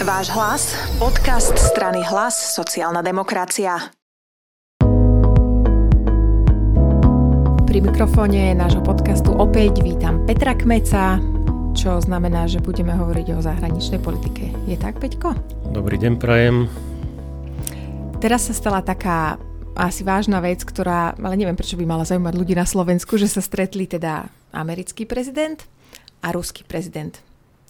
Váš hlas, podcast strany Hlas, sociálna demokracia. Pri mikrofóne nášho podcastu opäť vítam Petra Kmeca, čo znamená, že budeme hovoriť o zahraničnej politike. Je tak, Peťko? Dobrý deň, prajem. Teraz sa stala taká asi vážna vec, ktorá, ale neviem, prečo by mala zaujímať ľudí na Slovensku, že sa stretli teda americký prezident a ruský prezident.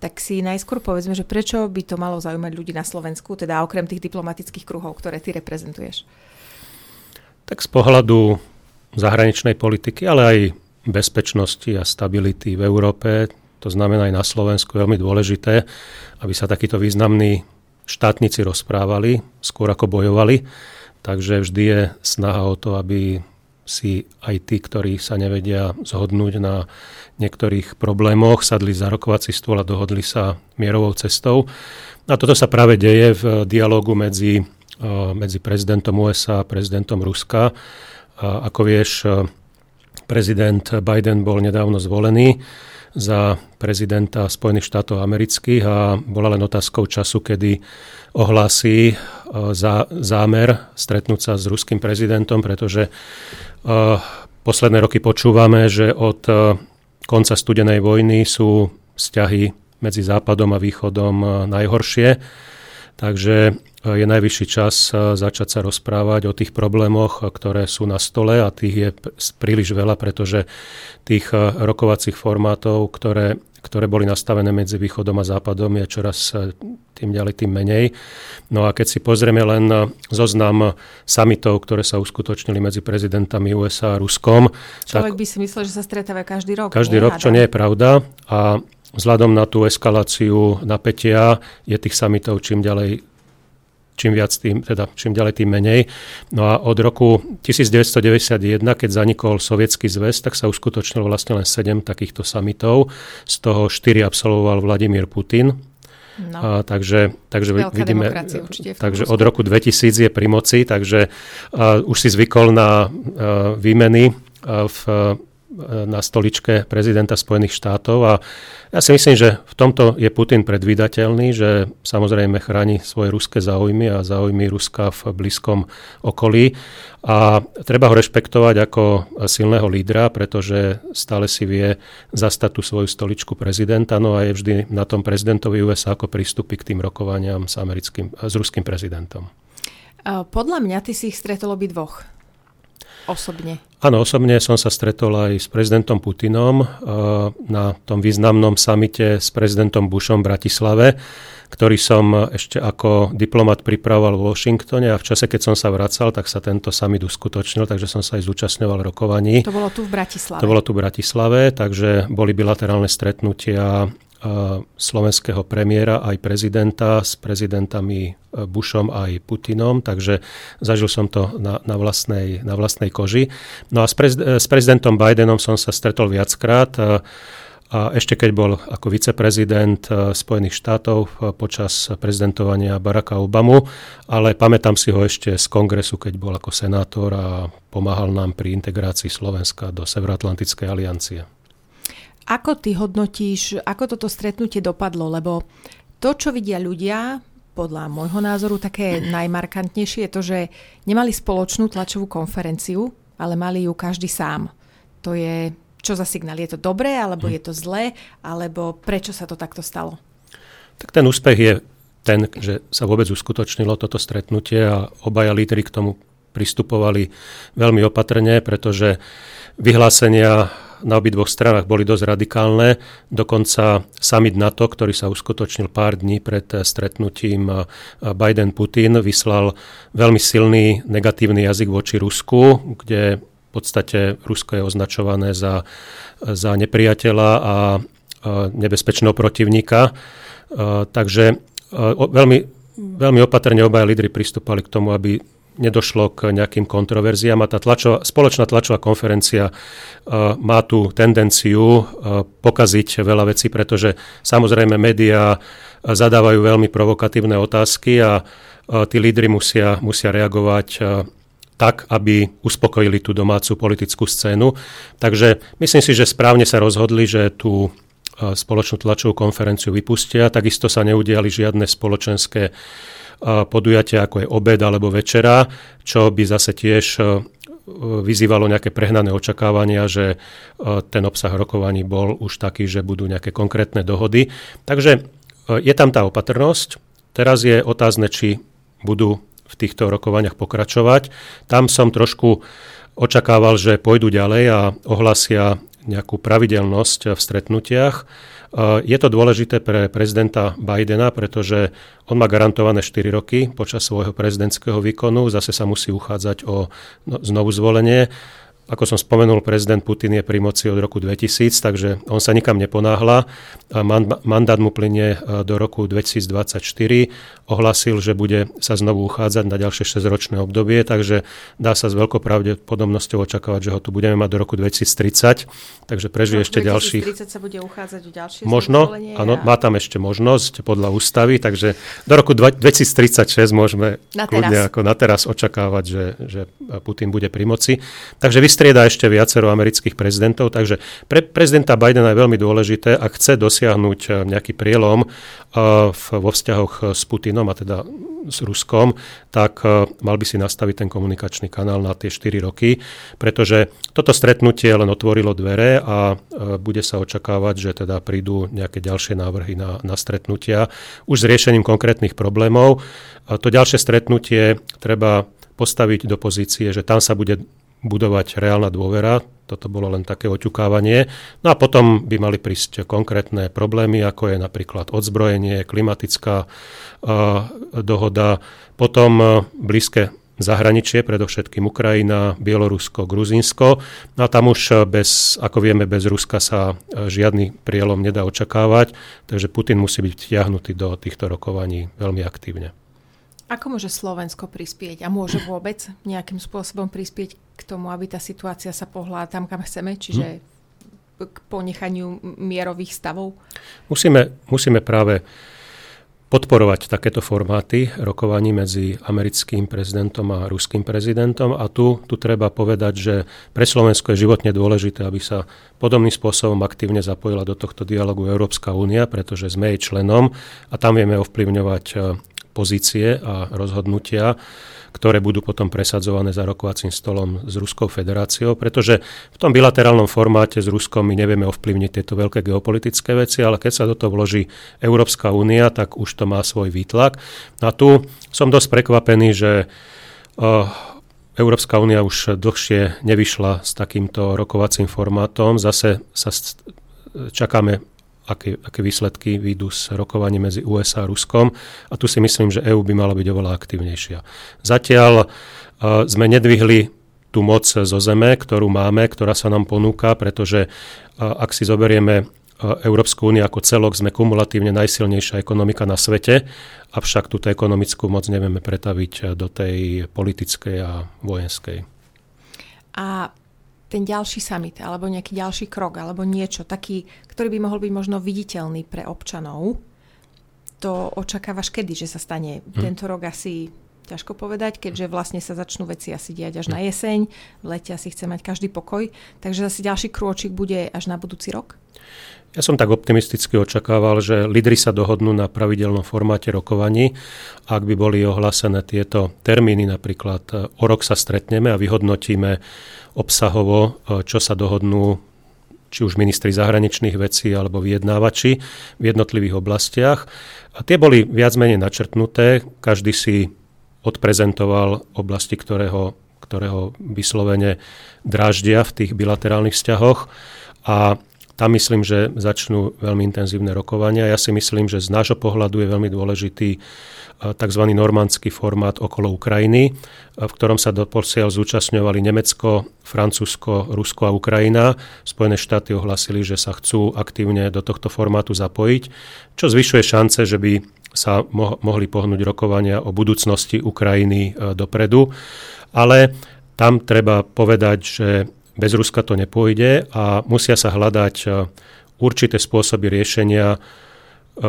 Tak si najskôr povedzme, že prečo by to malo zaujímať ľudí na Slovensku, teda okrem tých diplomatických kruhov, ktoré ty reprezentuješ? Tak z pohľadu zahraničnej politiky, ale aj bezpečnosti a stability v Európe, to znamená aj na Slovensku, je veľmi dôležité, aby sa takíto významní štátnici rozprávali, skôr ako bojovali. Takže vždy je snaha o to, aby si aj tí, ktorí sa nevedia zhodnúť na niektorých problémoch, sadli za rokovací stôl a dohodli sa mierovou cestou. A toto sa práve deje v dialogu medzi, medzi prezidentom USA a prezidentom Ruska. Ako vieš, prezident Biden bol nedávno zvolený za prezidenta Spojených štátov amerických a bola len otázkou času, kedy ohlási zá, zámer stretnúť sa s ruským prezidentom, pretože posledné roky počúvame, že od konca studenej vojny sú vzťahy medzi Západom a Východom najhoršie. Takže je najvyšší čas začať sa rozprávať o tých problémoch, ktoré sú na stole a tých je príliš veľa, pretože tých rokovacích formátov, ktoré ktoré boli nastavené medzi východom a západom, je čoraz e, tým ďalej, tým menej. No a keď si pozrieme len zoznam samitov, ktoré sa uskutočnili medzi prezidentami USA a Ruskom. Človek tak, by si myslel, že sa stretáva každý rok. Každý nie, rok, čo nie je pravda. A vzhľadom na tú eskaláciu napätia je tých samitov čím ďalej čím viac tým, teda čím ďalej tým menej. No a od roku 1991, keď zanikol sovietský zväz, tak sa uskutočnilo vlastne len 7 takýchto samitov, z toho 4 absolvoval Vladimír Putin. No. A, takže takže vidíme, takže od roku 2000 je pri moci, takže a, už si zvykol na a, výmeny a, v na stoličke prezidenta Spojených štátov. A ja si myslím, že v tomto je Putin predvídateľný, že samozrejme chráni svoje ruské záujmy a záujmy Ruska v blízkom okolí. A treba ho rešpektovať ako silného lídra, pretože stále si vie zastať tú svoju stoličku prezidenta, no a je vždy na tom prezidentovi USA, ako prístupy k tým rokovaniam s, americkým, s ruským prezidentom. Podľa mňa ty si ich stretol obi dvoch osobne? Áno, osobne som sa stretol aj s prezidentom Putinom eh, na tom významnom samite s prezidentom Bushom v Bratislave, ktorý som ešte ako diplomat pripravoval v Washingtone a v čase, keď som sa vracal, tak sa tento summit uskutočnil, takže som sa aj zúčastňoval rokovaní. To bolo tu v Bratislave. To bolo tu v Bratislave, takže boli bilaterálne stretnutia slovenského premiéra aj prezidenta s prezidentami e, Bushom aj Putinom, takže zažil som to na, na, vlastnej, na vlastnej koži. No a s, prez, e, s prezidentom Bidenom som sa stretol viackrát a, ešte keď bol ako viceprezident Spojených štátov počas prezidentovania Baracka Obamu, ale pamätám si ho ešte z kongresu, keď bol ako senátor a pomáhal nám pri integrácii Slovenska do Severoatlantickej aliancie. Ako ty hodnotíš, ako toto stretnutie dopadlo? Lebo to, čo vidia ľudia, podľa môjho názoru také najmarkantnejšie je to, že nemali spoločnú tlačovú konferenciu, ale mali ju každý sám. To je čo za signál? Je to dobré, alebo hm. je to zlé, alebo prečo sa to takto stalo? Tak ten úspech je ten, že sa vôbec uskutočnilo toto stretnutie a obaja lídry k tomu pristupovali veľmi opatrne, pretože vyhlásenia na obidvoch stranách boli dosť radikálne. Dokonca summit NATO, ktorý sa uskutočnil pár dní pred stretnutím Biden-Putin, vyslal veľmi silný negatívny jazyk voči Rusku, kde v podstate Rusko je označované za, za nepriateľa a nebezpečného protivníka. Takže veľmi, veľmi opatrne obaja lídry pristúpali k tomu, aby nedošlo k nejakým kontroverziám a tá tlačová, spoločná tlačová konferencia uh, má tú tendenciu uh, pokaziť veľa vecí, pretože samozrejme médiá zadávajú veľmi provokatívne otázky a uh, tí lídry musia, musia reagovať uh, tak, aby uspokojili tú domácu politickú scénu. Takže myslím si, že správne sa rozhodli, že tú spoločnú tlačovú konferenciu vypustia. Takisto sa neudiali žiadne spoločenské podujatia, ako je obed alebo večera, čo by zase tiež vyzývalo nejaké prehnané očakávania, že ten obsah rokovaní bol už taký, že budú nejaké konkrétne dohody. Takže je tam tá opatrnosť. Teraz je otázne, či budú v týchto rokovaniach pokračovať. Tam som trošku očakával, že pôjdu ďalej a ohlasia nejakú pravidelnosť v stretnutiach. Je to dôležité pre prezidenta Bidena, pretože on má garantované 4 roky počas svojho prezidentského výkonu, zase sa musí uchádzať o no, znovu zvolenie ako som spomenul, prezident Putin je pri moci od roku 2000, takže on sa nikam neponáhla. Mandát mu plinie e, do roku 2024. Ohlasil, že bude sa znovu uchádzať na ďalšie 6-ročné obdobie, takže dá sa s veľkou pravdepodobnosťou očakávať, že ho tu budeme mať do roku 2030. Takže prežije ešte ďalších... 2030 sa bude uchádzať o ďalšie Možno, áno, má tam ešte možnosť podľa ústavy, takže do roku 2036 môžeme na teraz. ako na teraz očakávať, že, že Putin bude pri moci. Takže vy vystrieda ešte viacero amerických prezidentov, takže pre prezidenta Bidena je veľmi dôležité, ak chce dosiahnuť eh, nejaký prielom eh, vo vzťahoch s Putinom a teda s Ruskom, tak eh, mal by si nastaviť ten komunikačný kanál na tie 4 roky, pretože toto stretnutie len otvorilo dvere a bude sa očakávať, že teda prídu nejaké ďalšie návrhy na, na stretnutia už s riešením konkrétnych problémov. To ďalšie stretnutie treba postaviť do pozície, že tam sa bude budovať reálna dôvera. Toto bolo len také oťukávanie. No a potom by mali prísť konkrétne problémy, ako je napríklad odzbrojenie, klimatická uh, dohoda, potom uh, blízke zahraničie, predovšetkým Ukrajina, Bielorusko, Gruzinsko. No a tam už bez, ako vieme, bez Ruska sa žiadny prielom nedá očakávať, takže Putin musí byť vtiahnutý do týchto rokovaní veľmi aktívne. Ako môže Slovensko prispieť a môže vôbec nejakým spôsobom prispieť k tomu, aby tá situácia sa pohla tam, kam chceme, čiže hm. k ponechaniu mierových stavov? Musíme, musíme práve podporovať takéto formáty rokovaní medzi americkým prezidentom a ruským prezidentom. A tu, tu treba povedať, že pre Slovensko je životne dôležité, aby sa podobným spôsobom aktívne zapojila do tohto dialogu Európska únia, pretože sme jej členom a tam vieme ovplyvňovať pozície a rozhodnutia, ktoré budú potom presadzované za rokovacím stolom s Ruskou federáciou, pretože v tom bilaterálnom formáte s Ruskom my nevieme ovplyvniť tieto veľké geopolitické veci, ale keď sa do toho vloží Európska únia, tak už to má svoj výtlak. A tu som dosť prekvapený, že uh, Európska únia už dlhšie nevyšla s takýmto rokovacím formátom. Zase sa čakáme aké, aké výsledky výjdu z rokovania medzi USA a Ruskom. A tu si myslím, že EÚ by mala byť oveľa aktívnejšia. Zatiaľ uh, sme nedvihli tú moc zo zeme, ktorú máme, ktorá sa nám ponúka, pretože uh, ak si zoberieme uh, Európsku úniu ako celok, sme kumulatívne najsilnejšia ekonomika na svete, avšak túto ekonomickú moc nevieme pretaviť do tej politickej a vojenskej. A ten ďalší summit, alebo nejaký ďalší krok, alebo niečo taký, ktorý by mohol byť možno viditeľný pre občanov, to očakávaš kedy, že sa stane? Hmm. Tento rok asi ťažko povedať, keďže vlastne sa začnú veci asi diať až hm. na jeseň, v lete asi chce mať každý pokoj, takže asi ďalší krôčik bude až na budúci rok? Ja som tak optimisticky očakával, že lídry sa dohodnú na pravidelnom formáte rokovaní. Ak by boli ohlásené tieto termíny, napríklad o rok sa stretneme a vyhodnotíme obsahovo, čo sa dohodnú či už ministri zahraničných vecí alebo vyjednávači v jednotlivých oblastiach. A tie boli viac menej načrtnuté, každý si odprezentoval oblasti, ktorého, vyslovene dráždia v tých bilaterálnych vzťahoch. A tam myslím, že začnú veľmi intenzívne rokovania. Ja si myslím, že z nášho pohľadu je veľmi dôležitý e, tzv. normandský formát okolo Ukrajiny, e, v ktorom sa doposiaľ zúčastňovali Nemecko, Francúzsko, Rusko a Ukrajina. Spojené štáty ohlasili, že sa chcú aktívne do tohto formátu zapojiť, čo zvyšuje šance, že by sa mohli pohnúť rokovania o budúcnosti Ukrajiny e, dopredu. Ale tam treba povedať, že bez Ruska to nepôjde a musia sa hľadať e, určité spôsoby riešenia e,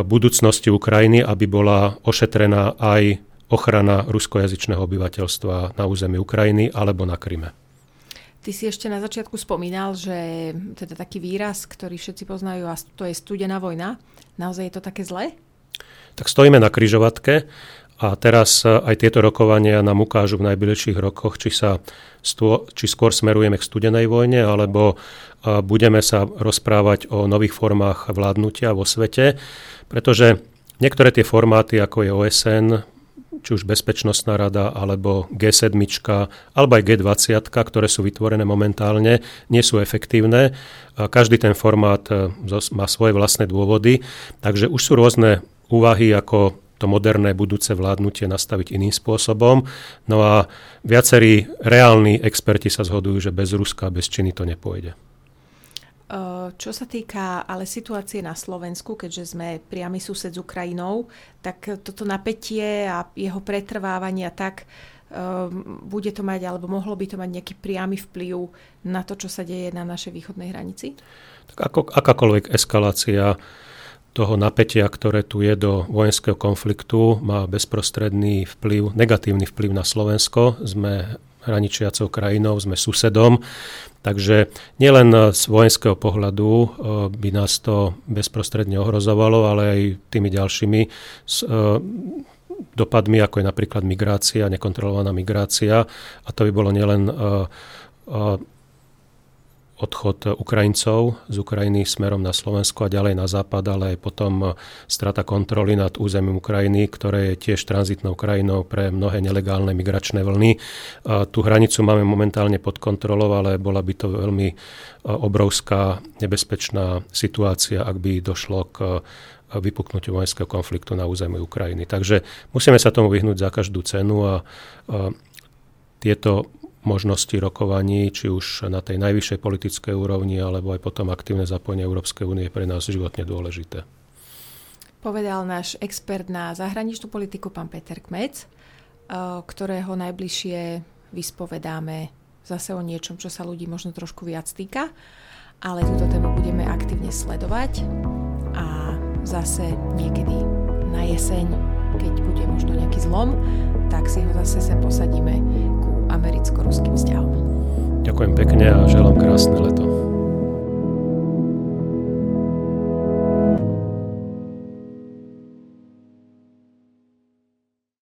budúcnosti Ukrajiny, aby bola ošetrená aj ochrana ruskojazyčného obyvateľstva na území Ukrajiny alebo na Kryme. Ty si ešte na začiatku spomínal, že teda taký výraz, ktorý všetci poznajú, a to je studená vojna. Naozaj je to také zlé? Tak stojíme na kryžovatke a teraz e, aj tieto rokovania nám ukážu v najbližších rokoch, či, sa stô, či skôr smerujeme k studenej vojne, alebo e, budeme sa rozprávať o nových formách vládnutia vo svete, pretože niektoré tie formáty, ako je OSN, či už Bezpečnostná rada, alebo G7, alebo aj G20, ktoré sú vytvorené momentálne, nie sú efektívne. Každý ten formát e, má svoje vlastné dôvody, takže už sú rôzne úvahy, ako to moderné budúce vládnutie nastaviť iným spôsobom. No a viacerí reálni experti sa zhodujú, že bez Ruska, bez Číny to nepôjde. Čo sa týka ale situácie na Slovensku, keďže sme priamy sused s Ukrajinou, tak toto napätie a jeho pretrvávanie tak bude to mať, alebo mohlo by to mať nejaký priamy vplyv na to, čo sa deje na našej východnej hranici? Tak ako, akákoľvek eskalácia toho napätia, ktoré tu je do vojenského konfliktu, má bezprostredný vplyv, negatívny vplyv na Slovensko. Sme hraničiacou krajinou, sme susedom. Takže nielen z vojenského pohľadu eh, by nás to bezprostredne ohrozovalo, ale aj tými ďalšími eh, dopadmi, ako je napríklad migrácia, nekontrolovaná migrácia. A to by bolo nielen eh, odchod Ukrajincov z Ukrajiny smerom na Slovensko a ďalej na západ, ale aj potom strata kontroly nad územím Ukrajiny, ktoré je tiež tranzitnou krajinou pre mnohé nelegálne migračné vlny. A tú hranicu máme momentálne pod kontrolou, ale bola by to veľmi obrovská nebezpečná situácia, ak by došlo k vypuknutiu vojenského konfliktu na území Ukrajiny. Takže musíme sa tomu vyhnúť za každú cenu a tieto možnosti rokovaní, či už na tej najvyššej politickej úrovni, alebo aj potom aktívne zapojenie Európskej únie pre nás životne dôležité. Povedal náš expert na zahraničnú politiku, pán Peter Kmec, eh, ktorého najbližšie vyspovedáme zase o niečom, čo sa ľudí možno trošku viac týka, ale túto tému budeme aktívne sledovať a zase niekedy na jeseň, keď bude možno nejaký zlom, tak si ho zase sem posadíme americko-ruským vzťahom. Ďakujem pekne a želám krásne leto.